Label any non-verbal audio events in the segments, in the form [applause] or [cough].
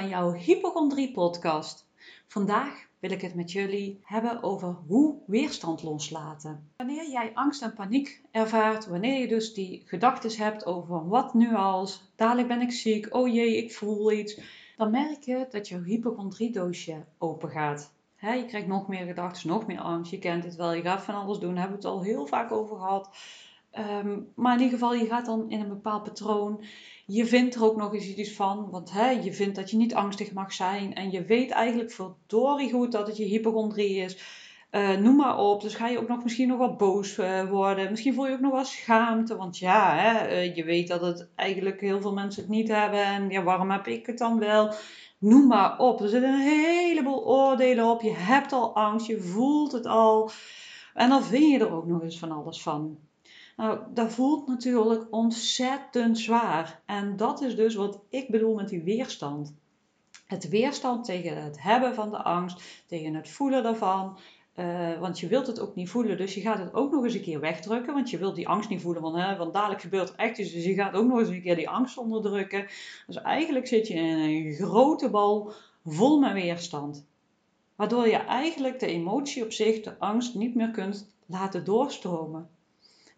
van jouw hypochondrie podcast. Vandaag wil ik het met jullie hebben over hoe weerstand loslaten. Wanneer jij angst en paniek ervaart, wanneer je dus die gedachten hebt over wat nu als, dadelijk ben ik ziek, oh jee, ik voel iets, dan merk je dat jouw hypochondriedoosje open gaat. je krijgt nog meer gedachten, nog meer angst, je kent het wel, je gaat van alles doen, daar hebben we het al heel vaak over gehad. Ehm, maar in ieder geval, je gaat dan in een bepaald patroon. Je vindt er ook nog eens iets van, want hè, je vindt dat je niet angstig mag zijn. En je weet eigenlijk verdorie goed dat het je hypochondrie is. Uh, noem maar op. Dus ga je ook nog misschien nog wat boos uh, worden. Misschien voel je ook nog wel schaamte. Want ja, hè, uh, je weet dat het eigenlijk heel veel mensen het niet hebben. En ja, waarom heb ik het dan wel? Noem maar op. Er zitten een heleboel oordelen op. Je hebt al angst. Je voelt het al. En dan vind je er ook nog eens van alles van. Nou, dat voelt natuurlijk ontzettend zwaar. En dat is dus wat ik bedoel met die weerstand. Het weerstand tegen het hebben van de angst, tegen het voelen daarvan. Uh, want je wilt het ook niet voelen, dus je gaat het ook nog eens een keer wegdrukken. Want je wilt die angst niet voelen, want, hè, want dadelijk gebeurt er echt iets. Dus je gaat ook nog eens een keer die angst onderdrukken. Dus eigenlijk zit je in een grote bal vol met weerstand. Waardoor je eigenlijk de emotie op zich, de angst, niet meer kunt laten doorstromen.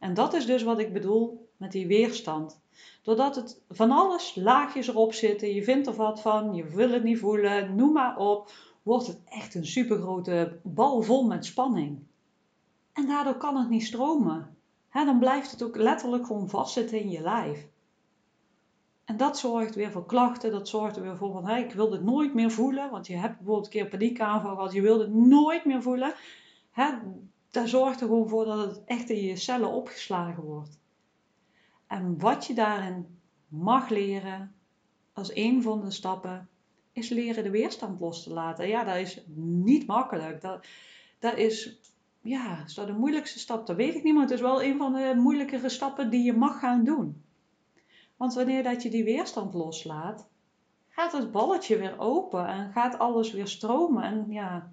En dat is dus wat ik bedoel met die weerstand. Doordat het van alles laagjes erop zitten, je vindt er wat van, je wil het niet voelen, noem maar op, wordt het echt een supergrote bal vol met spanning. En daardoor kan het niet stromen. dan blijft het ook letterlijk gewoon vastzitten in je lijf. En dat zorgt weer voor klachten, dat zorgt er weer voor van, ik wil dit nooit meer voelen, want je hebt bijvoorbeeld een keer paniekaanval gehad, je wil het nooit meer voelen daar zorgt er gewoon voor dat het echt in je cellen opgeslagen wordt. En wat je daarin mag leren, als een van de stappen, is leren de weerstand los te laten. Ja, dat is niet makkelijk. Dat, dat is, ja, is de moeilijkste stap? Dat weet ik niet, maar het is wel een van de moeilijkere stappen die je mag gaan doen. Want wanneer dat je die weerstand loslaat, gaat het balletje weer open en gaat alles weer stromen. En ja,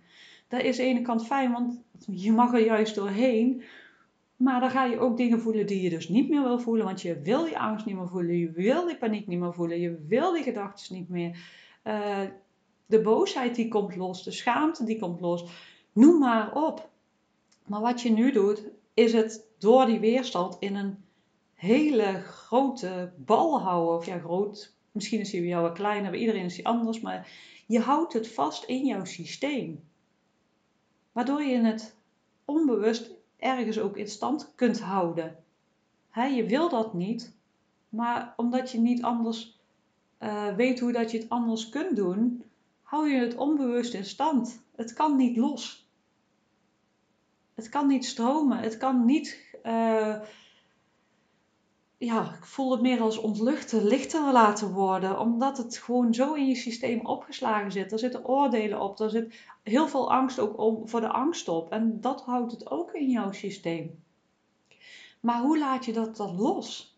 dat is de ene kant fijn, want je mag er juist doorheen. Maar dan ga je ook dingen voelen die je dus niet meer wil voelen. Want je wil die angst niet meer voelen. Je wil die paniek niet meer voelen. Je wil die gedachten niet meer. Uh, de boosheid die komt los. De schaamte die komt los. Noem maar op. Maar wat je nu doet, is het door die weerstand in een hele grote bal houden. Of ja, groot. Misschien is die bij jou wat kleiner. Bij iedereen is die anders. Maar je houdt het vast in jouw systeem. Waardoor je het onbewust ergens ook in stand kunt houden. je wil dat niet, maar omdat je niet anders uh, weet hoe dat je het anders kunt doen, hou je het onbewust in stand. Het kan niet los. Het kan niet stromen. Het kan niet uh, ja, ik voel het meer als ontluchten, lichter laten worden, omdat het gewoon zo in je systeem opgeslagen zit. Er zitten oordelen op, er zit heel veel angst ook om, voor de angst op. En dat houdt het ook in jouw systeem. Maar hoe laat je dat dan los?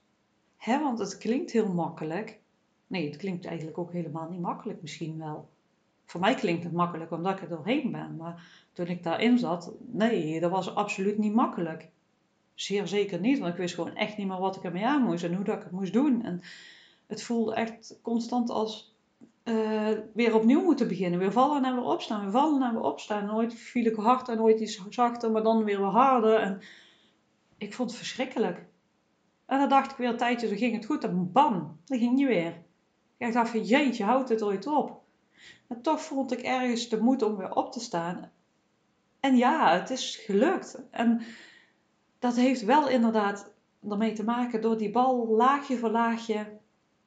He, want het klinkt heel makkelijk. Nee, het klinkt eigenlijk ook helemaal niet makkelijk misschien wel. Voor mij klinkt het makkelijk omdat ik er doorheen ben. Maar toen ik daarin zat, nee, dat was absoluut niet makkelijk. Zeer zeker niet, want ik wist gewoon echt niet meer wat ik ermee aan moest en hoe dat ik het moest doen. En het voelde echt constant als uh, weer opnieuw moeten beginnen. Weer vallen en weer opstaan, weer vallen en weer opstaan. Nooit viel ik hard en nooit iets zachter, maar dan weer wat harder. En ik vond het verschrikkelijk. En dan dacht ik weer een tijdje, dan ging het goed en bam, dan ging je weer. Ik dacht van jeetje, houdt het ooit op? Maar toch vond ik ergens de moed om weer op te staan. En ja, het is gelukt. En dat heeft wel inderdaad ermee te maken door die bal laagje voor laagje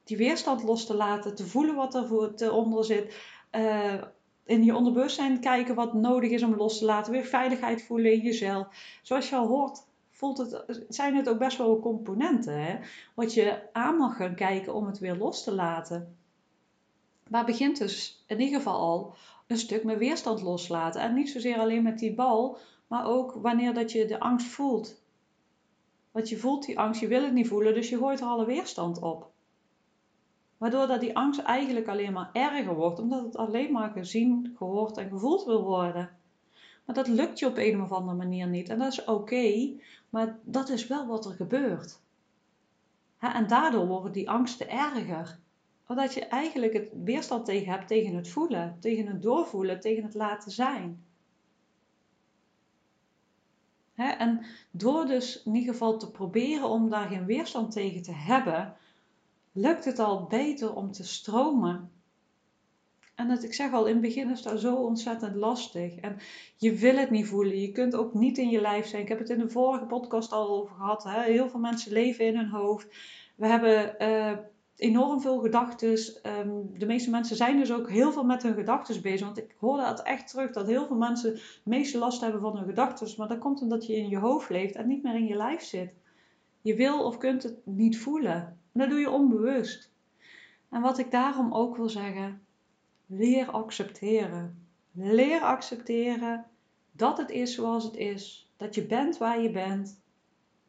die weerstand los te laten, te voelen wat er voor te onder zit. Uh, in je onderbewustzijn kijken wat nodig is om los te laten. Weer veiligheid voelen in jezelf. Zoals je al hoort, het, zijn het ook best wel componenten. Hè? Wat je aan mag gaan kijken om het weer los te laten. Maar begint dus in ieder geval al een stuk met weerstand loslaten. En niet zozeer alleen met die bal, maar ook wanneer dat je de angst voelt. Want je voelt die angst, je wil het niet voelen, dus je gooit er alle weerstand op. Waardoor dat die angst eigenlijk alleen maar erger wordt, omdat het alleen maar gezien, gehoord en gevoeld wil worden. Maar dat lukt je op een of andere manier niet. En dat is oké, maar dat is wel wat er gebeurt. en daardoor worden die angsten erger. Omdat je eigenlijk het weerstand tegen hebt tegen het voelen, tegen het doorvoelen, tegen het laten zijn. En door dus in ieder geval te proberen om daar geen weerstand tegen te hebben, lukt het al beter om te stromen. En dat, ik zeg al, in het begin is dat zo ontzettend lastig. En je wil het niet voelen. Je kunt ook niet in je lijf zijn. Ik heb het in de vorige podcast al over gehad. Heel veel mensen leven in hun hoofd. We hebben uh, enorm veel gedachten. Ehm, de meeste mensen zijn dus ook heel veel met hun gedachten bezig. Want ik hoorde het echt terug dat heel veel mensen het meeste last hebben van hun gedachten. Maar dat komt omdat je in je hoofd leeft en niet meer in je lijf zit. Je wil of kunt het niet voelen. En dat doe je onbewust. En wat ik daarom ook wil zeggen, leer accepteren. Leer accepteren dat het is zoals het is. Dat je bent waar je bent.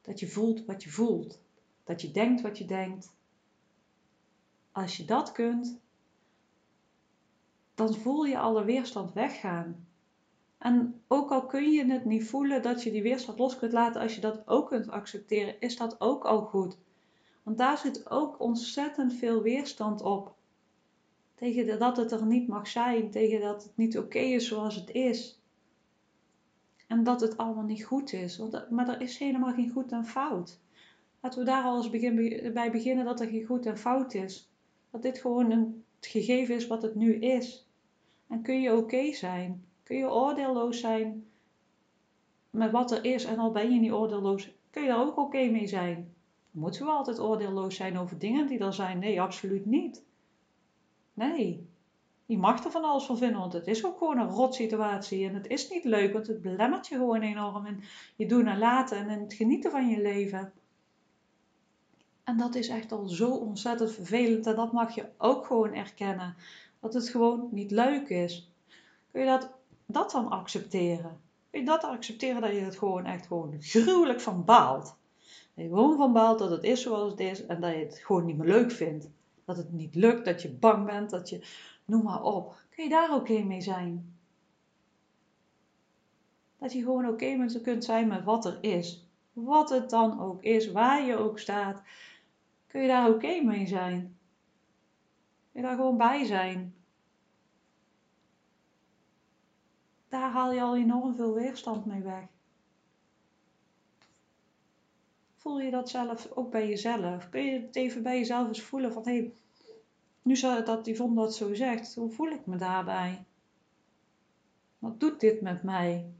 Dat je voelt wat je voelt. Dat je denkt wat je denkt. Als je dat kunt, dan voel je alle weerstand weggaan. En ook al kun je het niet voelen dat je die weerstand los kunt laten, als je dat ook kunt accepteren, is dat ook al goed. Want daar zit ook ontzettend veel weerstand op. Tegen dat het er niet mag zijn, tegen dat het niet oké is zoals het is. En dat het allemaal niet goed is. Want, maar er is helemaal geen goed en fout. Laten we daar al eens begin, bij beginnen dat er geen goed en fout is. Dat dit gewoon een, het gegeven is wat het nu is. En kun je oké zijn. Kun je oordeelloos zijn met wat er is. En al ben je niet oordeelloos, kun je daar ook oké mee zijn. Moeten we altijd oordeelloos zijn over dingen die er zijn? Nee, absoluut niet. Nee. Je mag er van alles van vinden, want het is ook gewoon een rot situatie. En het is niet leuk, want het belemmert je gewoon enorm in je doen en laten en in het genieten van je leven. En dat is echt al zo ontzettend vervelend. En dat mag je ook gewoon erkennen. Dat het gewoon niet leuk is. Kun je dat, dat dan accepteren? Kun je dat accepteren dat je het gewoon echt gewoon gruwelijk van baalt? Dat je gewoon van baalt dat het is zoals het is en dat je het gewoon niet meer leuk vindt dat het niet lukt, dat je bang bent, dat je, noem maar op. Kun je daar oké mee zijn? Dat je gewoon oké okay kunt zijn met wat er is. Wat het dan ook is, waar je ook staat. Kun je daar oké mee zijn? Kun je daar gewoon bij zijn? Daar haal je al enorm veel weerstand mee weg. voel je dat zelf ook bij jezelf? Kun je het even bij jezelf eens voelen van hé, hey, nu dat Yvonne dat zo zegt, hoe voel ik me daarbij? Wat doet dit met mij?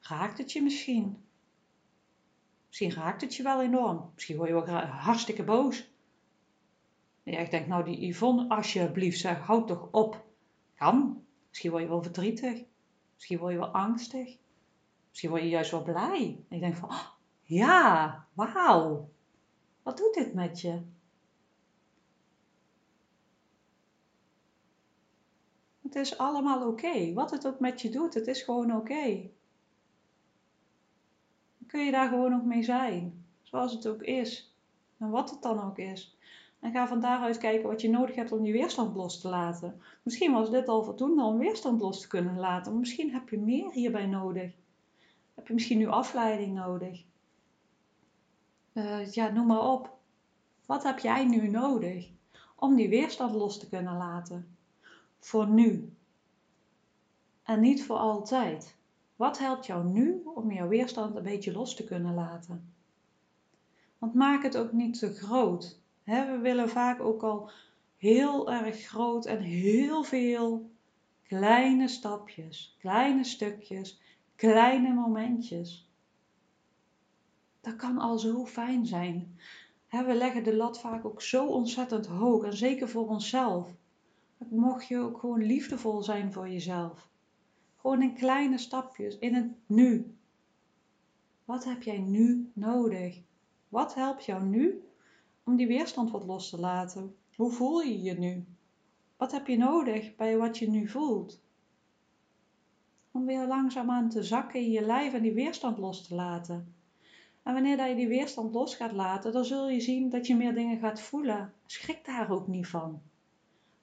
Raakt het je misschien? Misschien raakt het je wel enorm. Misschien word je wel hartstikke boos. Ja, ik denk, nou die Yvonne, alsjeblieft zeg, houd toch op. Kan. Misschien word je wel verdrietig. Misschien word je wel angstig. Misschien word je juist wel blij. En ik denk van, oh, ja, wauw. Wat doet dit met je? Het is allemaal oké. Wat het ook met je doet, het is gewoon oké. Kun je daar gewoon nog mee zijn. Zoals het ook is. En wat het dan ook is. En ga van daaruit kijken wat je nodig hebt om die weerstand los te laten. Misschien was dit al voldoende om weerstand los te kunnen laten. Maar misschien heb je meer hierbij nodig. Heb je misschien nu afleiding nodig. Uh, ja, noem maar op. Wat heb jij nu nodig om die weerstand los te kunnen laten? Voor nu. En niet voor altijd. Wat helpt jou nu om jouw weerstand een beetje los te kunnen laten? Want maak het ook niet te groot. we willen vaak ook al heel erg groot en heel veel kleine stapjes, kleine stukjes, kleine momentjes dat kan al zo fijn zijn. we leggen de lat vaak ook zo ontzettend hoog en zeker voor onszelf. Mocht je ook gewoon liefdevol zijn voor jezelf. Gewoon in kleine stapjes, in het nu. Wat heb jij nu nodig? Wat helpt jou nu om die weerstand wat los te laten? Hoe voel je je nu? Wat heb je nodig bij wat je nu voelt? Om weer langzaamaan te zakken in je lijf en die weerstand los te laten. En wanneer dat je die weerstand los gaat laten, dan zul je zien dat je meer dingen gaat voelen. Schrik daar ook niet van.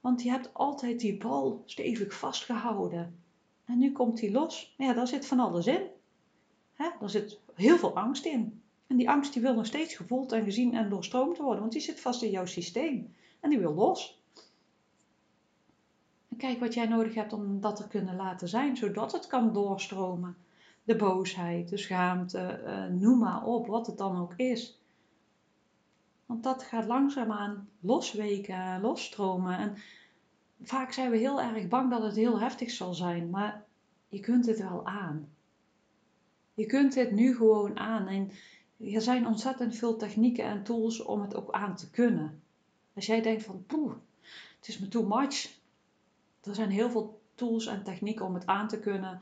Want je hebt altijd die bal stevig vastgehouden. En nu komt die los. Ja, daar zit van alles in. Hè? Daar zit heel veel angst in. En die angst die wil nog steeds gevoeld en gezien en doorstroomd worden, want die zit vast in jouw systeem. en die wil los. En kijk wat jij nodig hebt om dat te kunnen laten zijn, zodat het kan doorstromen. De boosheid, de schaamte, uh, noem maar op, wat het dan ook is. Want dat gaat langzaamaan losweken, losstromen. En vaak zijn we heel erg bang dat het heel heftig zal zijn, maar je kunt het wel aan. Je kunt dit nu gewoon aan. En er zijn ontzettend veel technieken en tools om het ook aan te kunnen. Als jij denkt van, poeh, het is me too much. Er zijn heel veel tools en technieken om het aan te kunnen.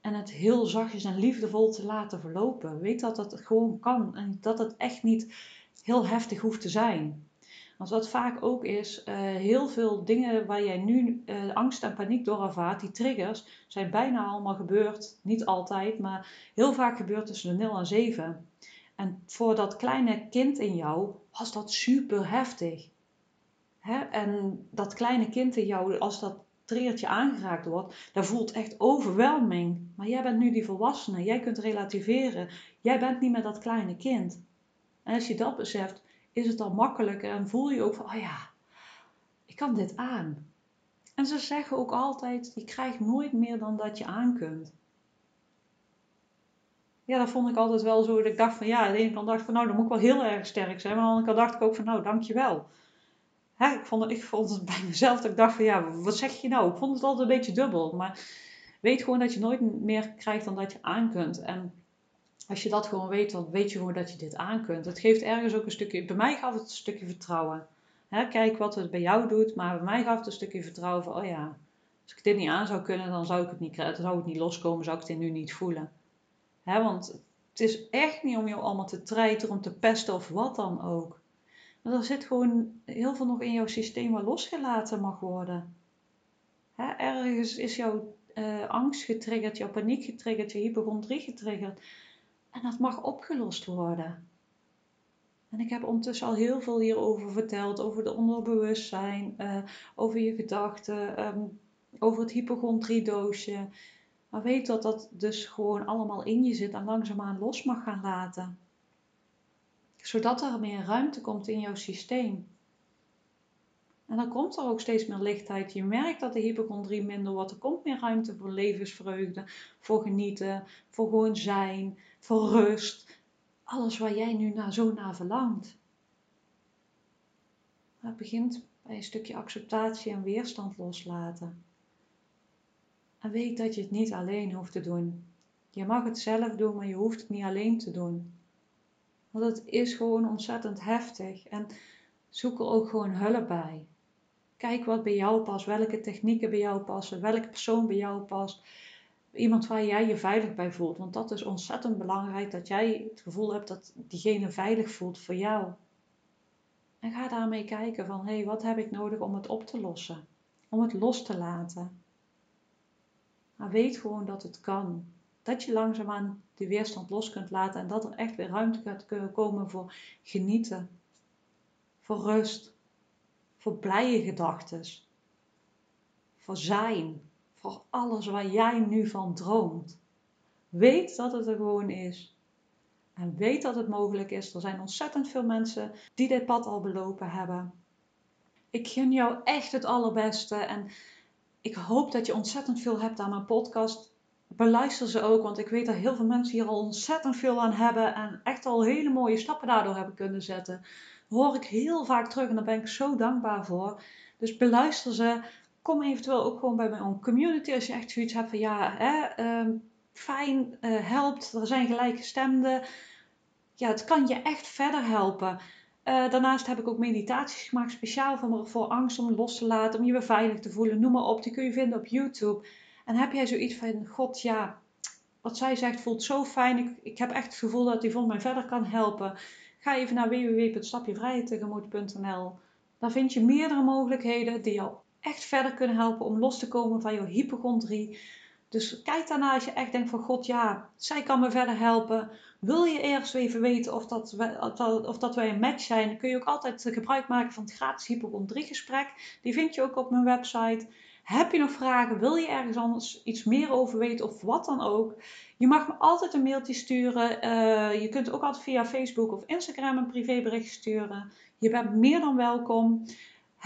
En het heel zachtjes en liefdevol te laten verlopen. Weet dat het gewoon kan. En dat het echt niet heel heftig hoeft te zijn. Want wat vaak ook is, uh, heel veel dingen waar jij nu uh, angst en paniek door ervaart, die triggers, zijn bijna allemaal gebeurd. Niet altijd, maar heel vaak gebeurd tussen de 0 en 7. En voor dat kleine kind in jou was dat super heftig. Hè? En dat kleine kind in jou, als dat triggertje aangeraakt wordt, dat voelt echt overweldiging. Maar jij bent nu die volwassene, jij kunt relativeren. Jij bent niet meer dat kleine kind. En als je dat beseft, is het al makkelijker en voel je ook van, oh ja, ik kan dit aan. En ze zeggen ook altijd, je krijgt nooit meer dan dat je aan kunt. Ja, dat vond ik altijd wel zo. Dat ik dacht van, ja, de ene kant dacht van, nou, dan moet ik wel heel erg sterk zijn. Maar aan de andere kant dacht ik ook van, nou, dankjewel. Hè, ik, vond ik vond het [laughs] bij mezelf dat ik dacht van, ja, wat zeg je nou? Ik vond het altijd een beetje dubbel. Maar weet gewoon dat je nooit meer krijgt dan dat je aan kunt. En als je dat gewoon weet, dan weet je gewoon dat je dit aan kunt. Het geeft ergens ook een stukje, bij mij gaf het een stukje vertrouwen. kijk wat het bij jou doet, maar bij mij gaf het een stukje vertrouwen van, oh ja, als ik dit niet aan zou kunnen, dan zou ik het niet, zou het niet loskomen, zou ik het nu niet voelen. want het is echt niet om jou allemaal te treiteren, om te pesten of wat dan ook. Maar er zit gewoon heel veel nog in jouw systeem waar losgelaten mag worden. ergens is jouw uh, angst getriggerd, jouw paniek getriggerd, je hypochondrie getriggerd. En dat mag opgelost worden. En ik heb ondertussen al heel veel hierover verteld, over de onderbewustzijn, uh, over je gedachten, um, over het hypochondriedoosje. Maar weet dat dat dus gewoon allemaal in je zit en langzaamaan los mag gaan laten. Zodat er meer ruimte komt in jouw systeem. En dan komt er ook steeds meer lichtheid. Je merkt dat de hypochondrie minder wordt. Er komt meer ruimte voor levensvreugde, voor genieten, voor gewoon zijn, voor rust. Alles waar jij nu naar, zo naar verlangt. het begint bij een stukje acceptatie en weerstand loslaten. En weet dat je het niet alleen hoeft te doen. Je mag het zelf doen, maar je hoeft het niet alleen te doen. Want het is gewoon ontzettend heftig. En zoek er ook gewoon hulp bij. Kijk wat bij jou past, welke technieken bij jou passen, welke persoon bij jou past. Iemand waar jij je veilig bij voelt. Want dat is ontzettend belangrijk dat jij het gevoel hebt dat diegene veilig voelt voor jou. En ga daarmee kijken van hé, hey, wat heb ik nodig om het op te lossen? Om het los te laten. Maar weet gewoon dat het kan. Dat je langzaamaan die weerstand los kunt laten en dat er echt weer ruimte gaat komen voor genieten, voor rust, voor blije gedachten, voor zijn, voor alles waar jij nu van droomt. Weet dat het er gewoon is. En weet dat het mogelijk is. Er zijn ontzettend veel mensen die dit pad al belopen hebben. Ik gun jou echt het allerbeste en ik hoop dat je ontzettend veel hebt aan mijn podcast. Beluister ze ook, want ik weet dat heel veel mensen hier al ontzettend veel aan hebben en echt al hele mooie stappen daardoor hebben kunnen zetten hoor ik heel vaak terug en daar ben ik zo dankbaar voor. Dus beluister ze. Kom eventueel ook gewoon bij mijn community als je echt zoiets hebt van ja, hè, ehm, fijn, uh, helpt, er zijn gelijkgestemden. Ja, het kan je echt verder helpen. Uh, daarnaast heb ik ook meditaties gemaakt, speciaal voor, voor angst om los te laten, om je weer veilig te voelen. Noem maar op, die kun je vinden op YouTube. En heb jij zoiets van, god ja, wat zij zegt voelt zo fijn. Ik, ik heb echt het gevoel dat die voor mij verder kan helpen. Ga even naar www.stapjevrijheidtegemoet.nl. Daar vind je meerdere mogelijkheden die jou echt verder kunnen helpen om los te komen van jouw hypochondrie. Dus kijk daarna als je echt denkt van god ja, zij kan me verder helpen. Wil je eerst even weten of dat, of dat wij een match zijn, kun je ook altijd gebruik maken van het gratis hypochondrie gesprek. Die vind je ook op mijn website. Heb je nog vragen? Wil je ergens anders iets meer over weten of wat dan ook? Je mag me altijd een mailtje sturen. Uh, je kunt ook altijd via Facebook of Instagram een privébericht sturen. Je bent meer dan welkom.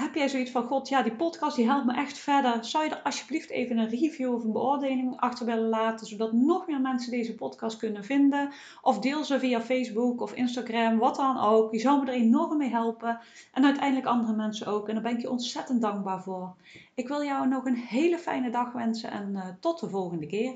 Heb jij zoiets van, god, ja, die podcast die helpt me echt verder. Zou je er alsjeblieft even een review of een beoordeling achter willen laten, zodat nog meer mensen deze podcast kunnen vinden? Of deel ze via Facebook of Instagram, wat dan ook. Je zou me er enorm mee helpen. En uiteindelijk andere mensen ook. En daar ben ik je ontzettend dankbaar voor. Ik wil jou nog een hele fijne dag wensen en uh, tot de volgende keer.